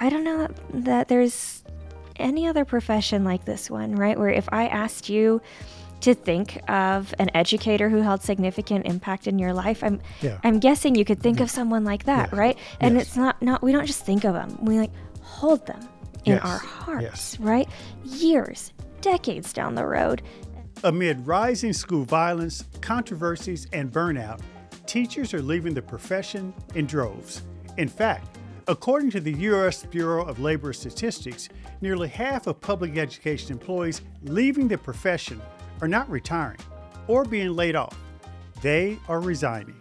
I don't know that there's any other profession like this one, right? Where if I asked you to think of an educator who held significant impact in your life, I'm Yeah. I'm guessing you could think of mm-hmm. someone like that, Yes. right? And Yes. it's not not we don't just think of them. We like hold them in Yes. our hearts, Yes. right? Years, decades down the road. Amid rising school violence, controversies, and burnout, teachers are leaving the profession in droves. In fact, according to the U.S. Bureau of Labor Statistics, nearly half of public education employees leaving the profession are not retiring or being laid off. They are resigning.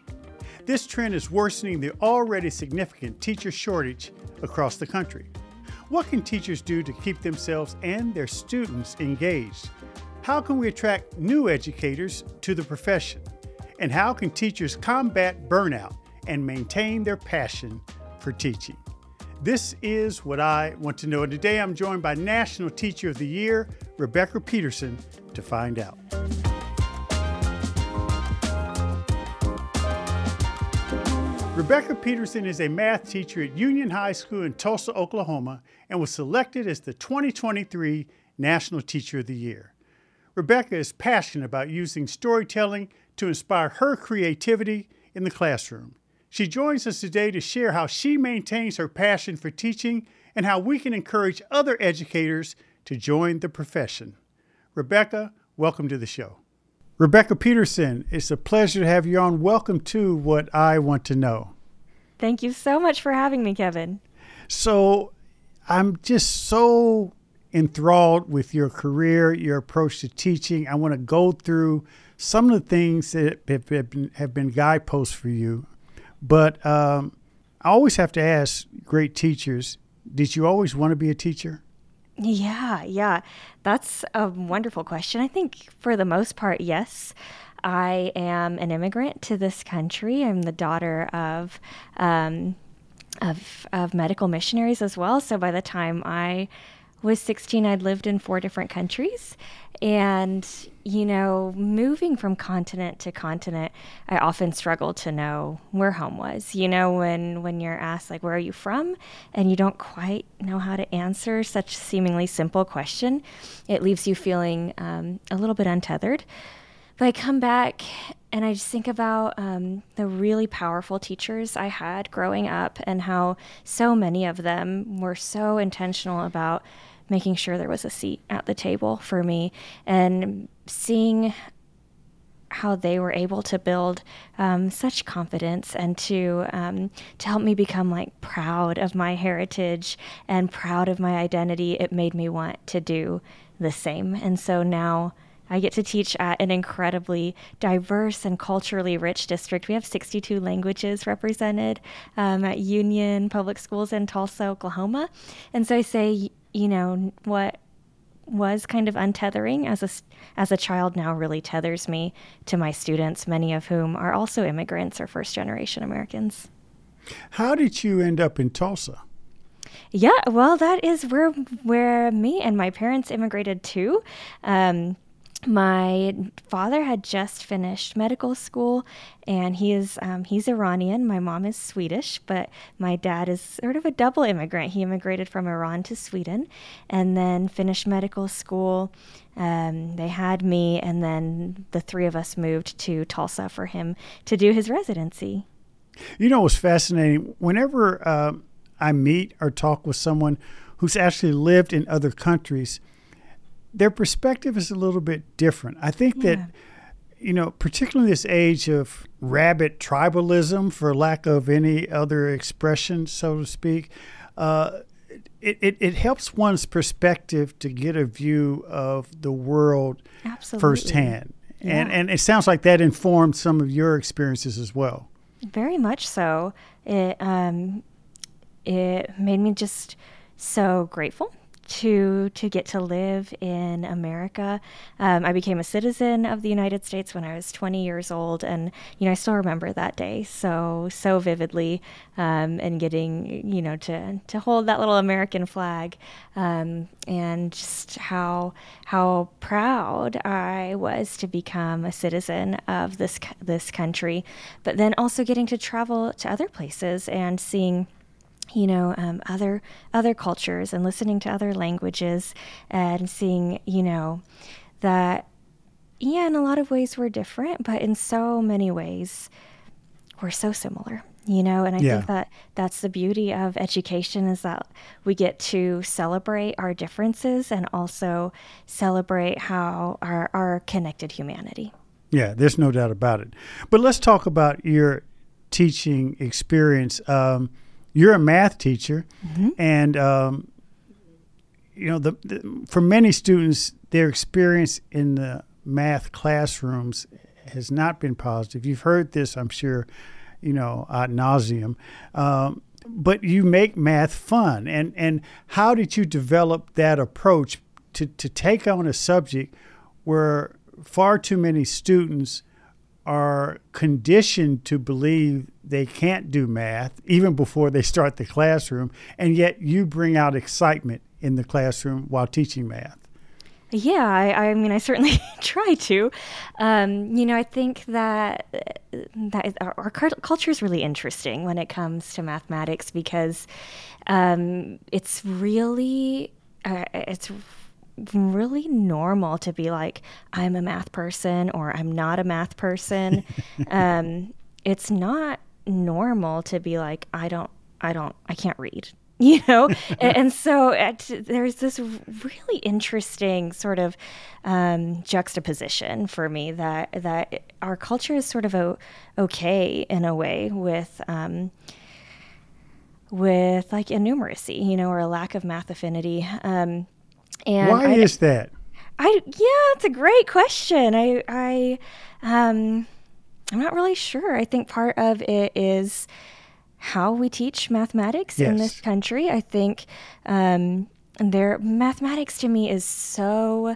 This trend is worsening the already significant teacher shortage across the country. What can teachers do to keep themselves and their students engaged? How can we attract new educators to the profession? And how can teachers combat burnout and maintain their passion for teaching? This is what I want to know. And today I'm joined by National Teacher of the Year, Rebecka Peterson, to find out. Rebecka Peterson is a math teacher at Union High School in Tulsa, Oklahoma, and was selected as the 2023 National Teacher of the Year. Rebecka is passionate about using storytelling to inspire her creativity in the classroom. She joins us today to share how she maintains her passion for teaching and how we can encourage other educators to join the profession. Rebecka, welcome to the show. Rebecka Peterson, it's a pleasure to have you on. Welcome to What I Want to Know. Thank you so much for having me, Kevin. So I'm just so enthralled with your career, your approach to teaching. I want to go through some of the things that have been, have been guideposts for you. But um, I always have to ask great teachers did you always want to be a teacher? Yeah, yeah. That's a wonderful question. I think for the most part, yes. I am an immigrant to this country. I'm the daughter of um, of, of medical missionaries as well. So by the time I was 16, I'd lived in four different countries. And, you know, moving from continent to continent, I often struggled to know where home was. You know, when, when you're asked, like, where are you from? And you don't quite know how to answer such seemingly simple question, it leaves you feeling um, a little bit untethered. But I come back and I just think about um, the really powerful teachers I had growing up and how so many of them were so intentional about making sure there was a seat at the table for me and seeing how they were able to build um, such confidence and to um, to help me become like proud of my heritage and proud of my identity. It made me want to do the same, and so now. I get to teach at an incredibly diverse and culturally rich district. We have 62 languages represented um, at Union Public Schools in Tulsa, Oklahoma. And so I say, you know, what was kind of untethering as a as a child now really tethers me to my students, many of whom are also immigrants or first generation Americans. How did you end up in Tulsa? Yeah, well, that is where where me and my parents immigrated to. Um, my father had just finished medical school and he is um, he's iranian my mom is swedish but my dad is sort of a double immigrant he immigrated from iran to sweden and then finished medical school um, they had me and then the three of us moved to tulsa for him to do his residency You know what's fascinating? Whenever uh, I meet or talk with someone who's actually lived in other countries, their perspective is a little bit different. I think Yeah. that, you know, particularly this age of rabid tribalism, for lack of any other expression, so to speak, uh, it, it, it helps one's perspective to get a view of the world absolutely firsthand. And, and it sounds like that informed some of your experiences as well. Very much so. It um, it made me just so grateful to to get to live in America. Um, I became a citizen of the United States when I was 20 years old, and you know I still remember that day so so vividly. Um, and getting you know to to hold that little American flag, um, and just how how proud I was to become a citizen of this this country. But then also getting to travel to other places and seeing you know um, other other cultures and listening to other languages and seeing you know that yeah in a lot of ways we're different but in so many ways we're so similar you know and i Yeah. think that that's the beauty of education is that we get to celebrate our differences and also celebrate how our, our connected humanity Yeah, there's no doubt about it. But let's talk about your teaching experience. Um, you're a math teacher, and um, you know, the, the for many students, their experience in the math classrooms has not been positive. You've heard this, I'm sure, you know, ad nauseum. Um, but you make math fun, and and how did you develop that approach to to take on a subject where far too many students are conditioned to believe they can't do math even before they start the classroom, and yet you bring out excitement in the classroom while teaching math. Yeah, I, I mean, I certainly try to. Um, you know, I think that that is, our, our culture is really interesting when it comes to mathematics because um, it's really uh, it's really normal to be like I'm a math person or I'm not a math person. um, it's not normal to be like I don't I don't I can't read you know and, and so at, there's this really interesting sort of um, juxtaposition for me that that our culture is sort of o- okay in a way with um, with like innumeracy you know or a lack of math affinity um, and Why I, is that? I yeah, it's a great question. I I um I'm not really sure. I think part of it is how we teach mathematics in this country. I think um there mathematics to me is so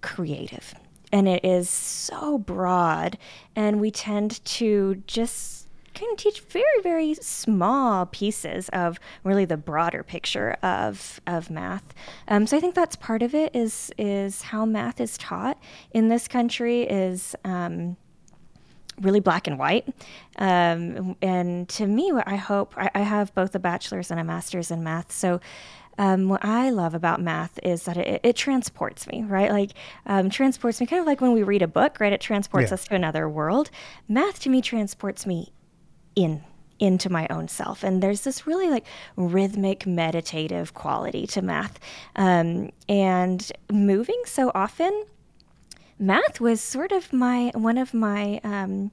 creative and it is so broad and we tend to just kind of teach very very small pieces of really the broader picture of of math um, so i think that's part of it is is how math is taught in this country is um, really black and white. Um, and to me, what I hope, I, I have both a bachelor's and a master's in math. So um, what I love about math is that it, it transports me, right? Like, um, transports me kind of like when we read a book, right? It transports Yeah. us to another world. Math to me transports me in into my own self and there's this really like rhythmic meditative quality to math um, and moving so often math was sort of my one of my um,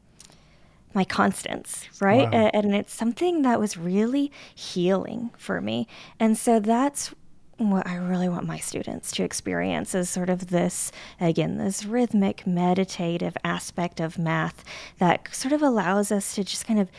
my constants, right? Wow. And, it's something that was really healing for me, and so that's what I really want my students to experience is sort of this again this rhythmic meditative aspect of math that sort of allows us to just kind of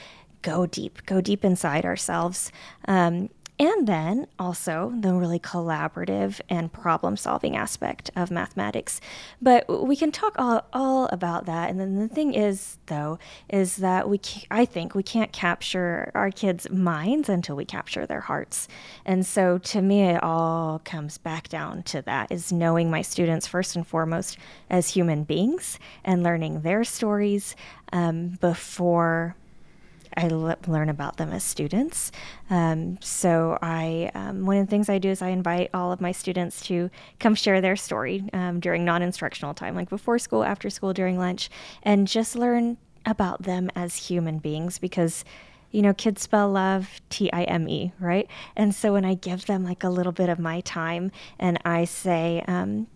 go deep, go deep inside ourselves. Um, and then also the really collaborative and problem solving aspect of mathematics. But we can talk all, all about that. And then the thing is, though, is that we, I think we can't capture our kids' minds until we capture their hearts. And so to me, it all comes back down to that is knowing my students first and foremost as human beings and learning their stories um, before I le- learn about them as students. Um, so I, um, one of the things I do is I invite all of my students to come share their story um, during non-instructional time, like before school, after school, during lunch, and just learn about them as human beings because. You know, kids spell love T I M E, right? And so when I give them like a little bit of my time and I say um,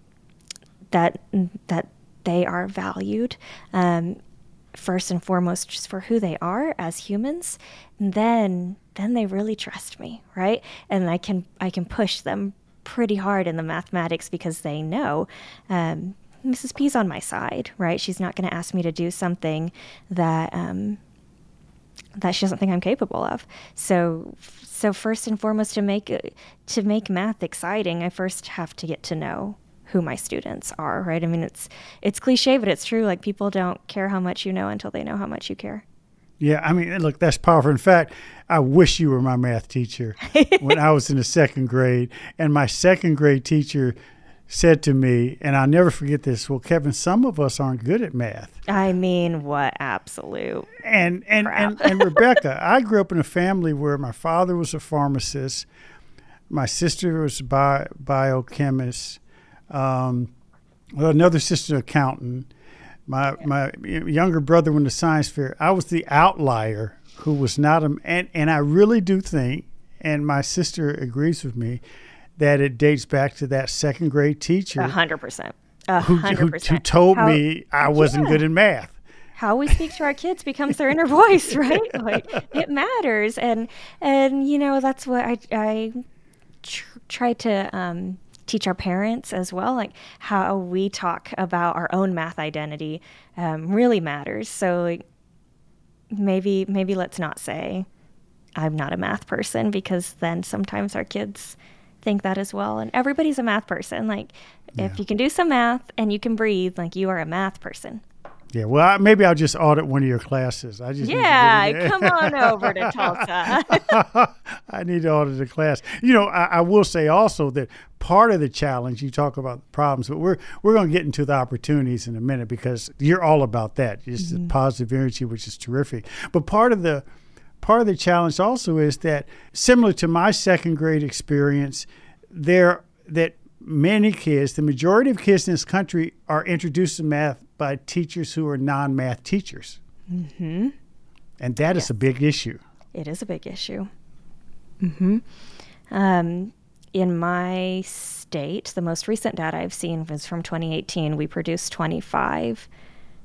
that that they are valued, um, first and foremost just for who they are as humans and then then they really trust me right? And i can i can push them pretty hard in the mathematics because they know um, mrs p's on my side right? She's not going to ask me to do something that um, that she doesn't think i'm capable of. So so first and foremost to make to make math exciting i first have to get to know who my students are right i mean it's it's cliche but it's true like people don't care how much you know until they know how much you care Yeah, I mean, look, that's powerful. In fact, I wish you were my math teacher when I was in the second grade. And my second grade teacher said to me, and I'll never forget this. Well, Kevin, some of us aren't good at math. I mean, what absolute and and, and and Rebecka, I grew up in a family where my father was a pharmacist, my sister was a bio, biochemist, um, well, another sister accountant. My my younger brother went to science fair. I was the outlier who was not a and and I really do think, and my sister agrees with me, that it dates back to that second grade teacher. A hundred percent. Who, who, who, told How, me I wasn't yeah. good in math. How we speak to our kids becomes their inner voice, right? Like it matters, and and you know that's what I I tr- try to um, teach our parents as well. Like how we talk about our own math identity um, really matters. So like, maybe maybe let's not say I'm not a math person because then sometimes our kids think that as well. And everybody's a math person. Like yeah. if you can do some math and you can breathe, like you are a math person. Yeah, well, I, maybe I'll just audit one of your classes. I just yeah, come on over to Tulsa. I need to audit a class. You know, I, I, will say also that part of the challenge you talk about the problems, but we're we're going to get into the opportunities in a minute because you're all about that, just mm-hmm. the positive energy, which is terrific. But part of the part of the challenge also is that similar to my second grade experience, there that many kids, the majority of kids in this country, are introduced to math by teachers who are non-math teachers. Mm-hmm. And that yes. is a big issue. It is a big issue. Mm-hmm. Um, in my state, the most recent data I've seen was from 2018. We produced 25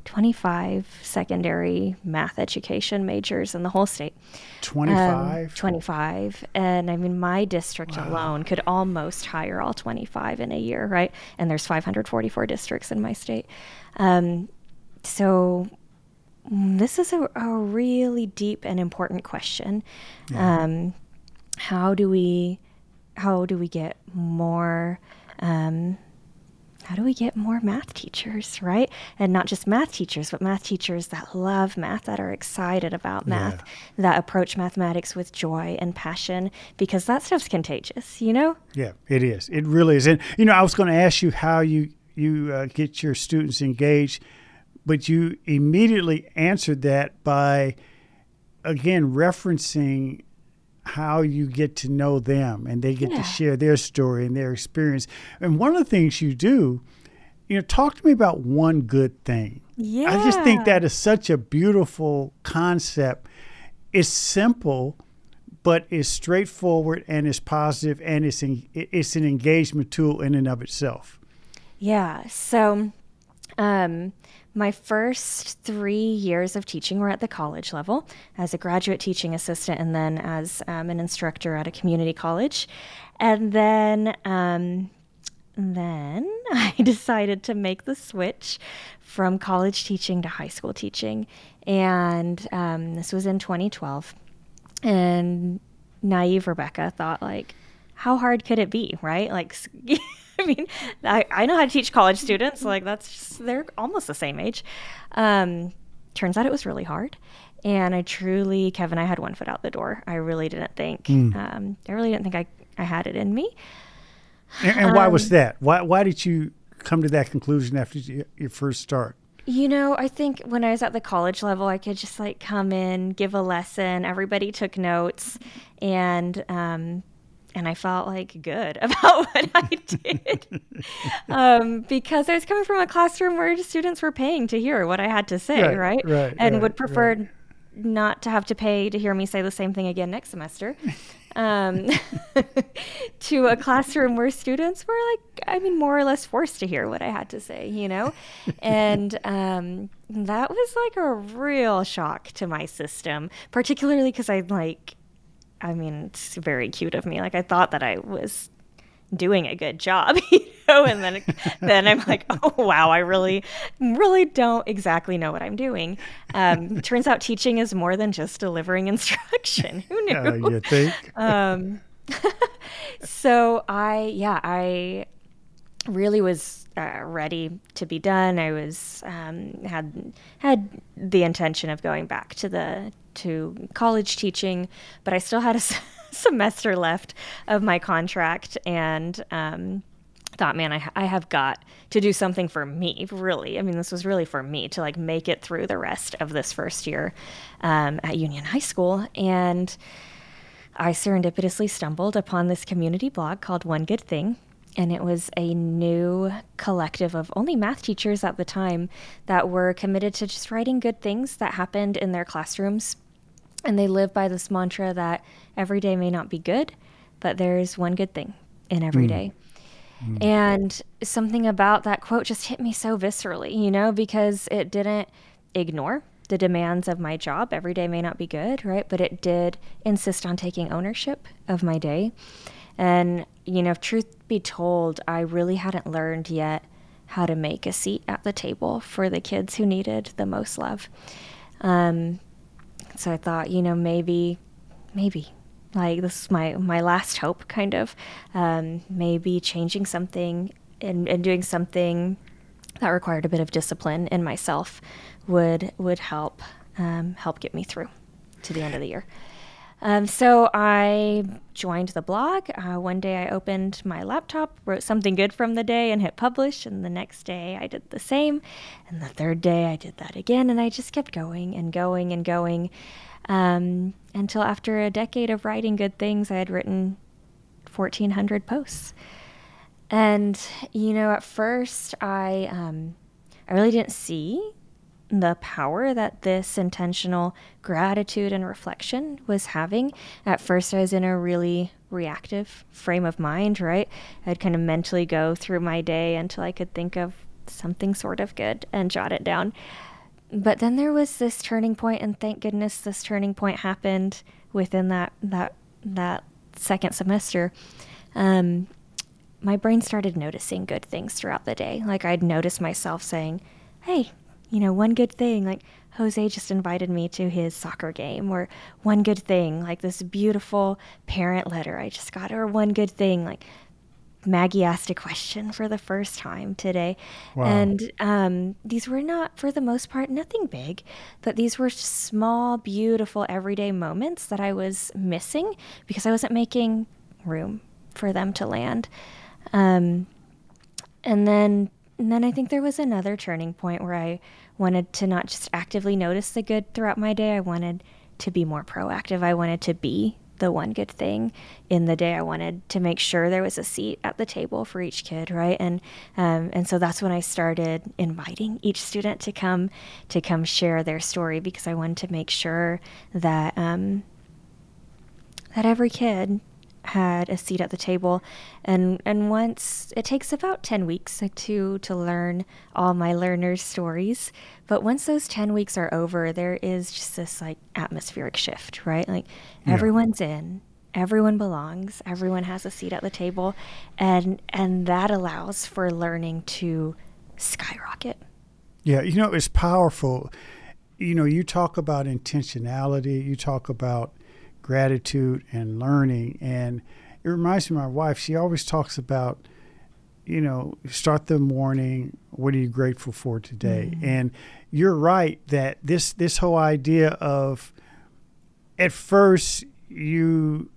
25 secondary math education majors in the whole state. 25? Um, 25. And I mean, my district wow. alone could almost hire all 25 in a year, right? And there's 544 districts in my state. Um, so this is a, a, really deep and important question. Yeah. Um, how do we, how do we get more, um, how do we get more math teachers, right? And not just math teachers, but math teachers that love math, that are excited about math, yeah. that approach mathematics with joy and passion, because that stuff's contagious, you know? Yeah, it is. It really is. And, you know, I was going to ask you how you, you uh, get your students engaged, but you immediately answered that by, again, referencing how you get to know them and they get yeah. to share their story and their experience. And one of the things you do, you know, talk to me about one good thing. Yeah. I just think that is such a beautiful concept. It's simple, but it's straightforward and it's positive and it's an, it's an engagement tool in and of itself. Yeah. So, um, my first three years of teaching were at the college level as a graduate teaching assistant and then as um, an instructor at a community college. And then, um, then I decided to make the switch from college teaching to high school teaching. And um, this was in 2012. And naive Rebecka thought, like, how hard could it be, right? Like, I mean, I, I know how to teach college students. Like that's just, they're almost the same age. Um, turns out it was really hard. And I truly, Kevin, I had one foot out the door. I really didn't think, mm. um, I really didn't think I, I had it in me. And, and why was um, that? Why, why did you come to that conclusion after your first start? You know, I think when I was at the college level, I could just like come in, give a lesson. Everybody took notes, and um, and I felt like good about what I did um, because I was coming from a classroom where students were paying to hear what I had to say, right? Right. right and right, would prefer right. not to have to pay to hear me say the same thing again next semester. Um, to a classroom where students were like, I mean, more or less forced to hear what I had to say, you know? and um, that was like a real shock to my system, particularly because I'm like I mean, it's very cute of me. Like I thought that I was doing a good job, you know, and then then I'm like, oh wow, I really really don't exactly know what I'm doing. Um, turns out teaching is more than just delivering instruction. Who knew? Uh, you think? Um, so I yeah I really was uh, ready to be done. I was um, had had the intention of going back to the to college teaching, but I still had a semester left of my contract, and um, thought, man, I, I have got to do something for me, really. I mean, this was really for me to like make it through the rest of this first year um, at Union High School. And I serendipitously stumbled upon this community blog called One Good Thing. And it was a new collective of only math teachers at the time that were committed to just writing good things that happened in their classrooms. And they live by this mantra that every day may not be good, but there's one good thing in every mm. day. Mm. And something about that quote just hit me so viscerally, you know, because it didn't ignore the demands of my job. Every day may not be good, right? But it did insist on taking ownership of my day. And, you know, truth be told, I really hadn't learned yet how to make a seat at the table for the kids who needed the most love. Um, so I thought, you know, maybe, maybe like this is my my last hope kind of um, maybe changing something and, and doing something that required a bit of discipline in myself would would help um, help get me through to the end of the year. Um, so I joined the blog. Uh, one day I opened my laptop, wrote something good from the day, and hit publish. And the next day I did the same. And the third day I did that again. And I just kept going and going and going um, until after a decade of writing good things, I had written 1,400 posts. And, you know, at first I, um, I really didn't see the power that this intentional gratitude and reflection was having. At first, I was in a really reactive frame of mind, right? I'd kind of mentally go through my day until I could think of something sort of good and jot it down but then there was this turning point and thank goodness this turning point happened within that that that second semester um, my brain started noticing good things throughout the day like i'd notice myself saying hey you know one good thing like jose just invited me to his soccer game or one good thing like this beautiful parent letter i just got or one good thing like Maggie asked a question for the first time today. Wow. And um, these were not, for the most part, nothing big, but these were small, beautiful, everyday moments that I was missing because I wasn't making room for them to land. Um, and then, and then I think there was another turning point where I wanted to not just actively notice the good throughout my day, I wanted to be more proactive. I wanted to be the one good thing in the day. I wanted to make sure there was a seat at the table for each kid, right? And um, and so that's when I started inviting each student to come to come share their story because I wanted to make sure that um, that every kid had a seat at the table. And and once it takes about 10 weeks to to learn all my learners stories. But once those 10 weeks are over there is just this like atmospheric shift right? Like yeah. everyone's in everyone belongs everyone has a seat at the table. And and that allows for learning to skyrocket. Yeah you know it's powerful. You know you talk about intentionality you talk about gratitude and learning. And it reminds me of my wife. She always talks about, you know, start the morning. What are you grateful for today? Mm-hmm. And you're right that this this whole idea of at first you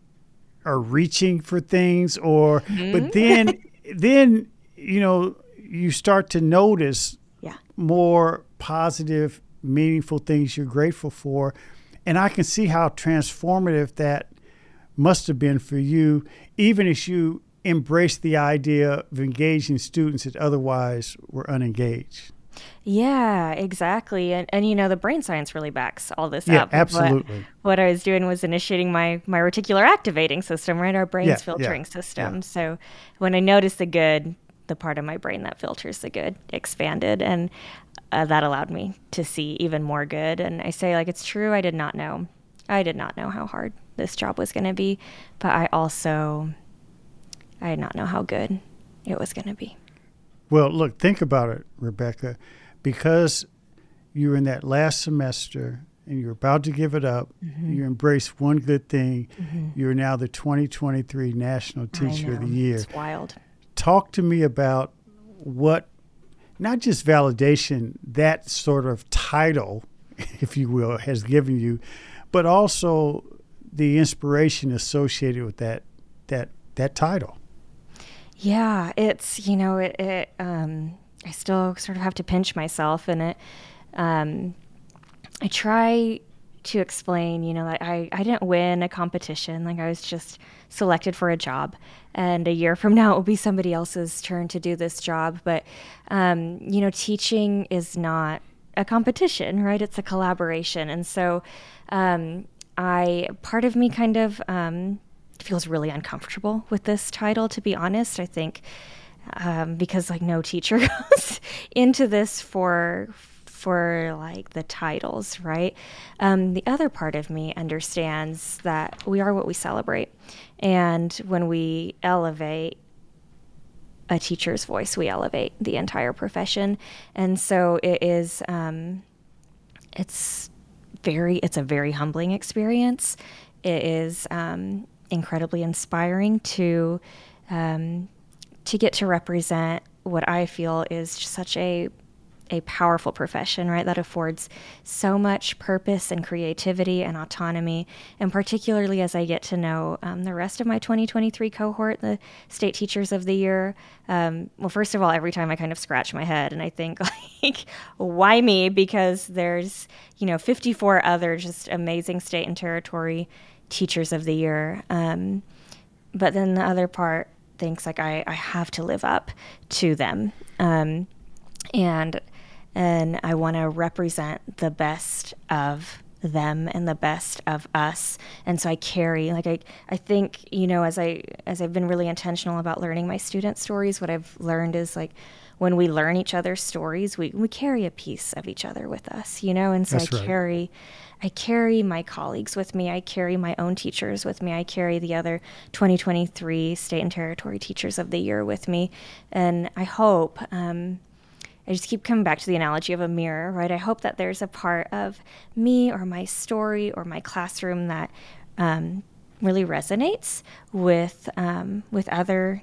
are reaching for things or mm-hmm. but then then you know you start to notice yeah. more positive meaningful things you're grateful for and I can see how transformative that must have been for you, even as you embraced the idea of engaging students that otherwise were unengaged. Yeah, exactly. And and you know the brain science really backs all this yeah, up. Absolutely. What, what, I was doing was initiating my my reticular activating system, right? Our brain's yeah, filtering yeah, system. Yeah. So when I noticed the good, the part of my brain that filters the good expanded and uh, that allowed me to see even more good. And I say, like, it's true, I did not know. I did not know how hard this job was going to be, but I also, I did not know how good it was going to be. Well, look, think about it, Rebecka. Because you're in that last semester and you're about to give it up, mm-hmm. you embrace one good thing. Mm-hmm. You're now the 2023 National Teacher of the Year. It's wild. Talk to me about what not just validation that sort of title, if you will, has given you, but also the inspiration associated with that that that title. Yeah, it's you know it. it um, I still sort of have to pinch myself, and it. Um, I try to explain, you know, that I I didn't win a competition. Like I was just selected for a job, and a year from now it will be somebody else's turn to do this job. But um, you know, teaching is not a competition, right? It's a collaboration, and so um, I part of me kind of um, feels really uncomfortable with this title, to be honest. I think um, because like no teacher goes into this for for like the titles, right? Um, the other part of me understands that we are what we celebrate, and when we elevate a teacher's voice, we elevate the entire profession, and so it is. Um, it's very. It's a very humbling experience. It is um, incredibly inspiring to um, to get to represent what I feel is such a a powerful profession, right? That affords so much purpose and creativity and autonomy. And particularly as I get to know um, the rest of my 2023 cohort, the state teachers of the year. Um, well, first of all, every time I kind of scratch my head and I think, like, why me? Because there's, you know, 54 other just amazing state and territory teachers of the year. Um, but then the other part thinks like I, I have to live up to them. Um, and and I want to represent the best of them and the best of us and so i carry like i i think you know as i as i've been really intentional about learning my student stories what i've learned is like when we learn each other's stories we we carry a piece of each other with us you know and so That's i right. carry I carry my colleagues with me. I carry my own teachers with me. I carry the other 2023 state and territory teachers of the year with me. And I hope, um, I just keep coming back to the analogy of a mirror, right? I hope that there's a part of me or my story or my classroom that um, really resonates with um, with other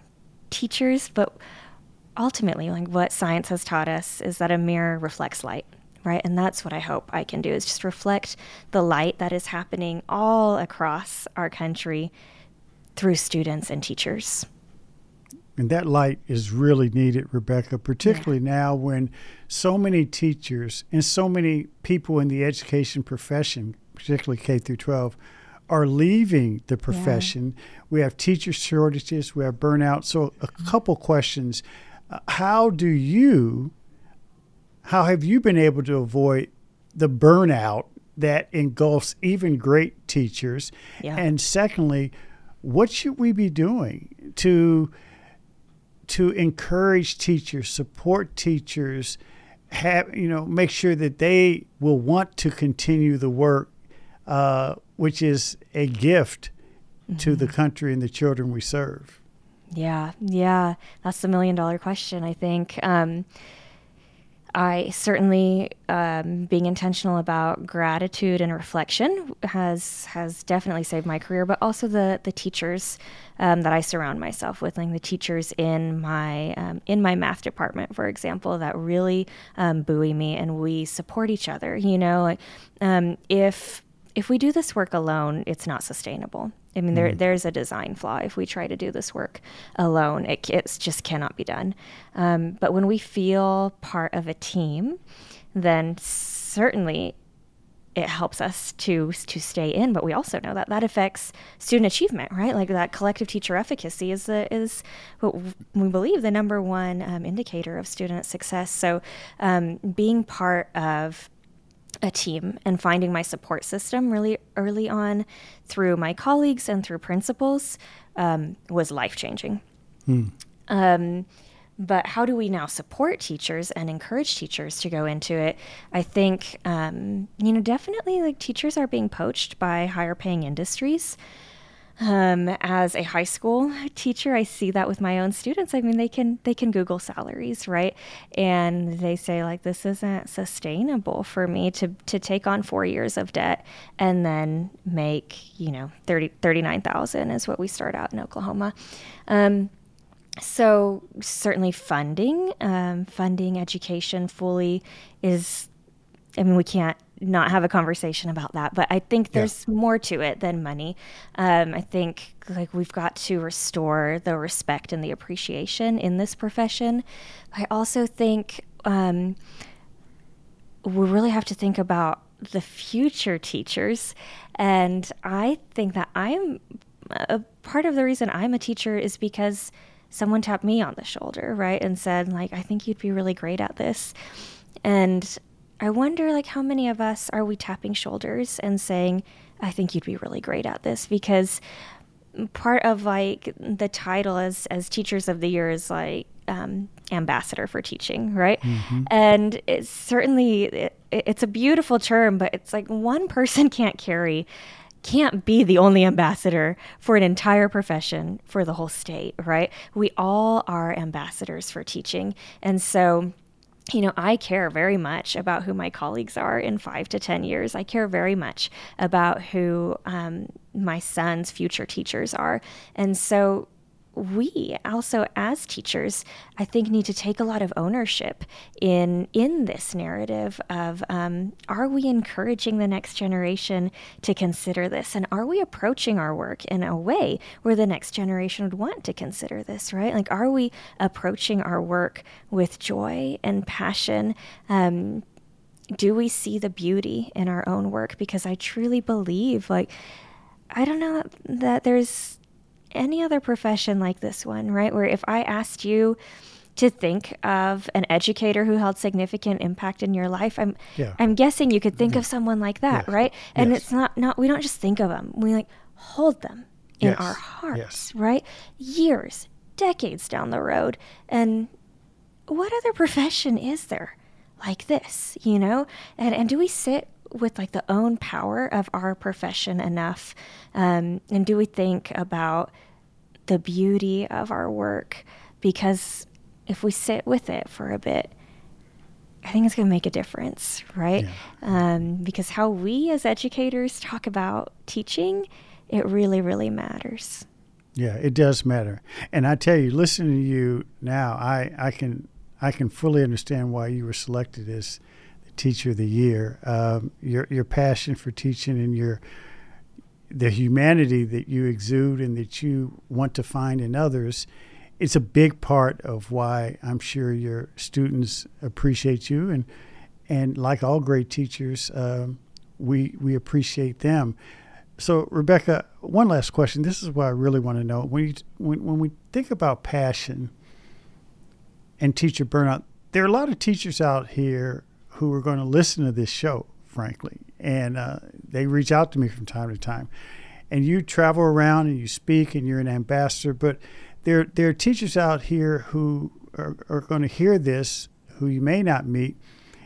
teachers. But ultimately, like what science has taught us is that a mirror reflects light right? And that's what I hope I can do is just reflect the light that is happening all across our country through students and teachers. And that light is really needed, Rebecka, particularly yeah. now when so many teachers and so many people in the education profession, particularly K through 12, are leaving the profession. Yeah. We have teacher shortages, we have burnout. So, a couple questions. Uh, how do you how have you been able to avoid the burnout that engulfs even great teachers? Yeah. And secondly, what should we be doing to to encourage teachers, support teachers, have you know, make sure that they will want to continue the work, uh, which is a gift mm-hmm. to the mm-hmm. country and the children we serve. Yeah, yeah, that's the million dollar question. I think. Um, I certainly um, being intentional about gratitude and reflection has has definitely saved my career, but also the the teachers um, that I surround myself with, like the teachers in my um, in my math department, for example, that really um, buoy me, and we support each other. You know, um, if if we do this work alone, it's not sustainable. I mean, there, mm. there's a design flaw. If we try to do this work alone, it it just cannot be done. Um, but when we feel part of a team, then certainly it helps us to to stay in. But we also know that that affects student achievement, right? Like that collective teacher efficacy is the is what we believe the number one um, indicator of student success. So um, being part of a team and finding my support system really early on through my colleagues and through principals um, was life changing. Hmm. Um, but how do we now support teachers and encourage teachers to go into it? I think, um, you know, definitely like teachers are being poached by higher paying industries. Um, as a high school teacher, I see that with my own students. I mean, they can they can Google salaries, right? And they say like, this isn't sustainable for me to to take on four years of debt and then make you know 30, 39,000 is what we start out in Oklahoma. Um, so certainly funding, um, funding education fully is. I mean, we can't not have a conversation about that. But I think there's yeah. more to it than money. Um, I think like we've got to restore the respect and the appreciation in this profession. I also think um, we really have to think about the future teachers. And I think that I'm a part of the reason I'm a teacher is because someone tapped me on the shoulder, right? And said, like, I think you'd be really great at this. And I wonder, like, how many of us are we tapping shoulders and saying, I think you'd be really great at this? Because part of like the title as as teachers of the year is like um, ambassador for teaching, right? Mm-hmm. And it's certainly it, it's a beautiful term, but it's like one person can't carry can't be the only ambassador for an entire profession for the whole state, right? We all are ambassadors for teaching. And so you know, I care very much about who my colleagues are in five to 10 years. I care very much about who um, my son's future teachers are. And so we also as teachers i think need to take a lot of ownership in in this narrative of um, are we encouraging the next generation to consider this? And are we approaching our work in a way where the next generation would want to consider this right? Like are we approaching our work with joy and passion? Um, do we see the beauty in our own work? Because i truly believe like i don't know that there's any other profession like this one, right? Where if I asked you to think of an educator who held significant impact in your life, I'm yeah. I'm guessing you could think yeah. of mm-hmm. someone like that, yes. right? And yes. it's not not we don't just think of them. We like hold them in yes. our hearts, right? Years, decades down the road. And what other profession is there like this, you know? And and do we sit with like the own power of our profession enough um, and do we think about the beauty of our work? Because if we sit with it for a bit, I think it's going to make a difference, right? Yeah. Um, because how we as educators talk about teaching, it really, really matters. Yeah, it does matter. And I tell you, listening to you now, I, I can I can fully understand why you were selected as teacher of the year. Um, your your passion for teaching and your the humanity that you exude and that you want to find in others, it's a big part of why I'm sure your students appreciate you and and like all great teachers, um, we we appreciate them. So Rebecka, one last question. This is what I really want to know. When you, when when we think about passion and teacher burnout, there are a lot of teachers out here who are going to listen to this show frankly. And uh, they reach out to me from time to time. And you travel around and you speak and you're an ambassador, but there, there are teachers out here who are, are going to hear this who you may not meet.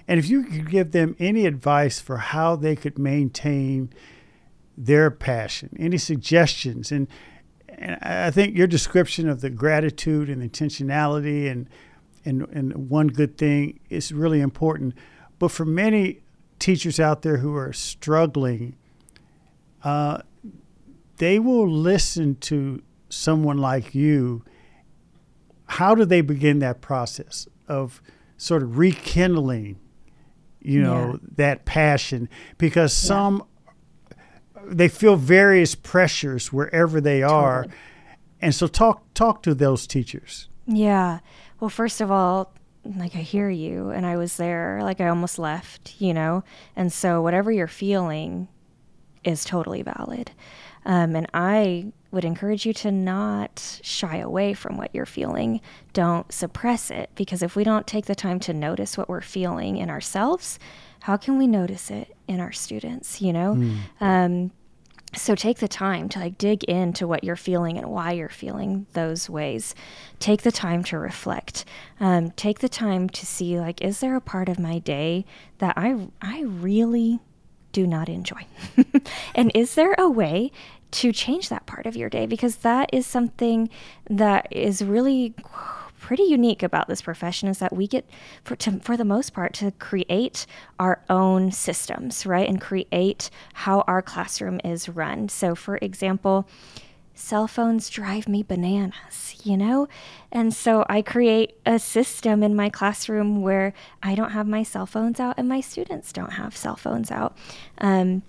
And if you could give them any advice for how they could maintain their passion, any suggestions, and and I think your description of the gratitude and intentionality and and and one good thing is really important. But for many teachers out there who are struggling, uh, they will listen to someone like you. How do they begin that process of sort of rekindling, you know, yeah. that passion? Because some they feel various pressures wherever they are, and so talk talk to those teachers. Yeah. Well, first of all, like I hear you and I was there, like I almost left, you know? And so whatever you're feeling is totally valid. Um, and I would encourage you to not shy away from what you're feeling. Don't suppress it because if we don't take the time to notice what we're feeling in ourselves, how can we notice it in our students, you know? Mm. Um, so take the time to like dig into what you're feeling and why you're feeling those ways. Take the time to reflect. Um, take the time to see like is there a part of my day that i i really do not enjoy? And is there a way to change that part of your day? Because that is something that is really pretty unique about this profession is that we get, for, to, for the most part, to create our own systems, right? And create how our classroom is run. So, for example, cell phones drive me bananas, you know? And so I create a system in my classroom where I don't have my cell phones out and my students don't have cell phones out. Um,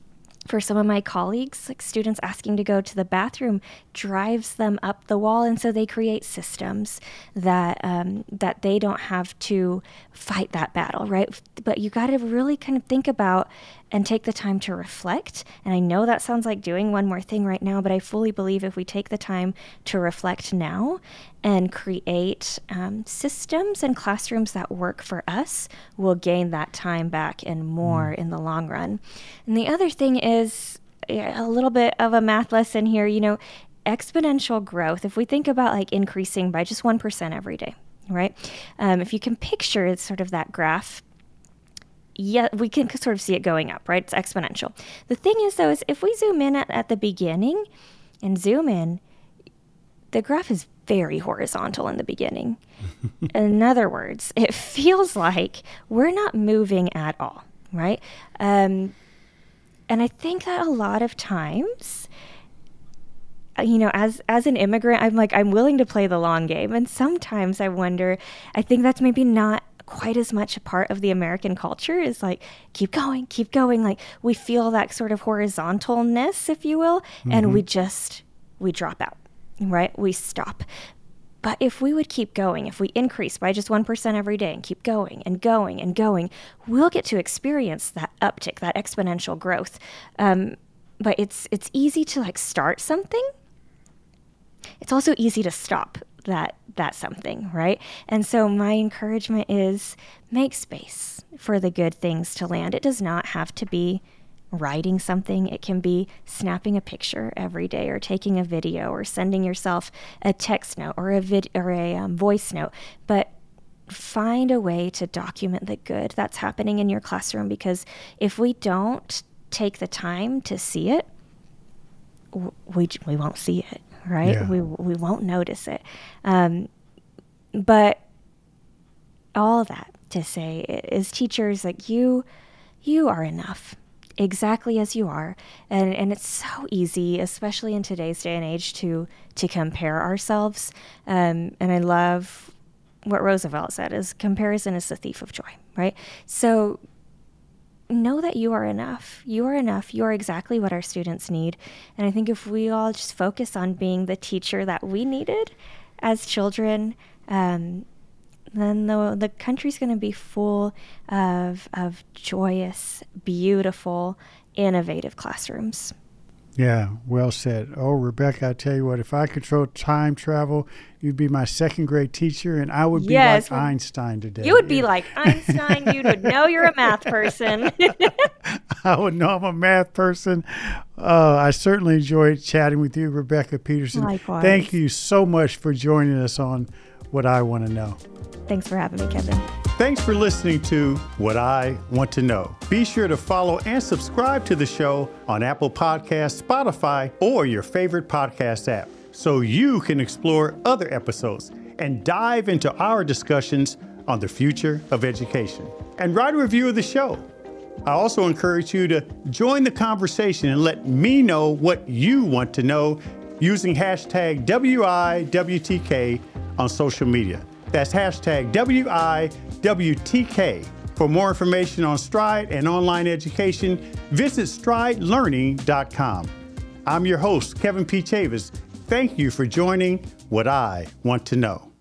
for some of my colleagues, like students asking to go to the bathroom, drives them up the wall, and so they create systems that um, that they don't have to fight that battle, right? But you got to really kind of think about and take the time to reflect. And I know that sounds like doing one more thing right now, but I fully believe if we take the time to reflect now and create um, systems and classrooms that work for us, we'll gain that time back and more mm. in the long run. And the other thing is a little bit of a math lesson here, you know, exponential growth. If we think about like increasing by just 1% every day, right? Um, if you can picture sort of that graph yeah, we can sort of see it going up, right? It's exponential. The thing is, though, is if we zoom in at, at the beginning and zoom in, the graph is very horizontal in the beginning. in other words, it feels like we're not moving at all, right? Um, and I think that a lot of times, uh, you know, as as an immigrant, I'm like I'm willing to play the long game, and sometimes I wonder. I think that's maybe not quite as much a part of the American culture is like keep going, keep going. Like we feel that sort of horizontalness, if you will, mm-hmm. and we just we drop out, right? We stop. But if we would keep going, if we increase by just 1% every day and keep going and going and going, we'll get to experience that uptick, that exponential growth. Um, but it's it's easy to like start something. It's also easy to stop that that something, right? And so my encouragement is make space for the good things to land. It does not have to be writing something. It can be snapping a picture every day or taking a video or sending yourself a text note or a vid or a um, voice note. But find a way to document the good that's happening in your classroom because if we don't take the time to see it, we, we won't see it right? Yeah. We we won't notice it. Um, but all that to say is teachers like you you are enough exactly as you are and and it's so easy especially in today's day and age to to compare ourselves um, and i love what roosevelt said is comparison is the thief of joy right so know that you are enough. You are enough. You are exactly what our students need. And I think if we all just focus on being the teacher that we needed as children, um, then the, the country's going to be full of, of joyous, beautiful, innovative classrooms. Yeah, well said. Oh, Rebecka, I tell you what, if I controlled time travel, you'd be my second grade teacher, and I would be yes, like Einstein today. You would be like Einstein. you would know you're a math person. I would know I'm a math person. Uh, I certainly enjoyed chatting with you, Rebecka Peterson. Likewise. Thank you so much for joining us on What I Want to Know. Thanks for having me, Kevin. Thanks for listening to What I Want to Know. Be sure to follow and subscribe to the show on Apple Podcasts, Spotify, or your favorite podcast app so you can explore other episodes and dive into our discussions on the future of education. And write a review of the show. I also encourage you to join the conversation and let me know what you want to know using hashtag WIWTK on social media. That's hashtag WIWTK. For more information on Stride and online education, visit stridelearning.com. I'm your host, Kevin P. Chavous. Thank you for joining What I Want to Know.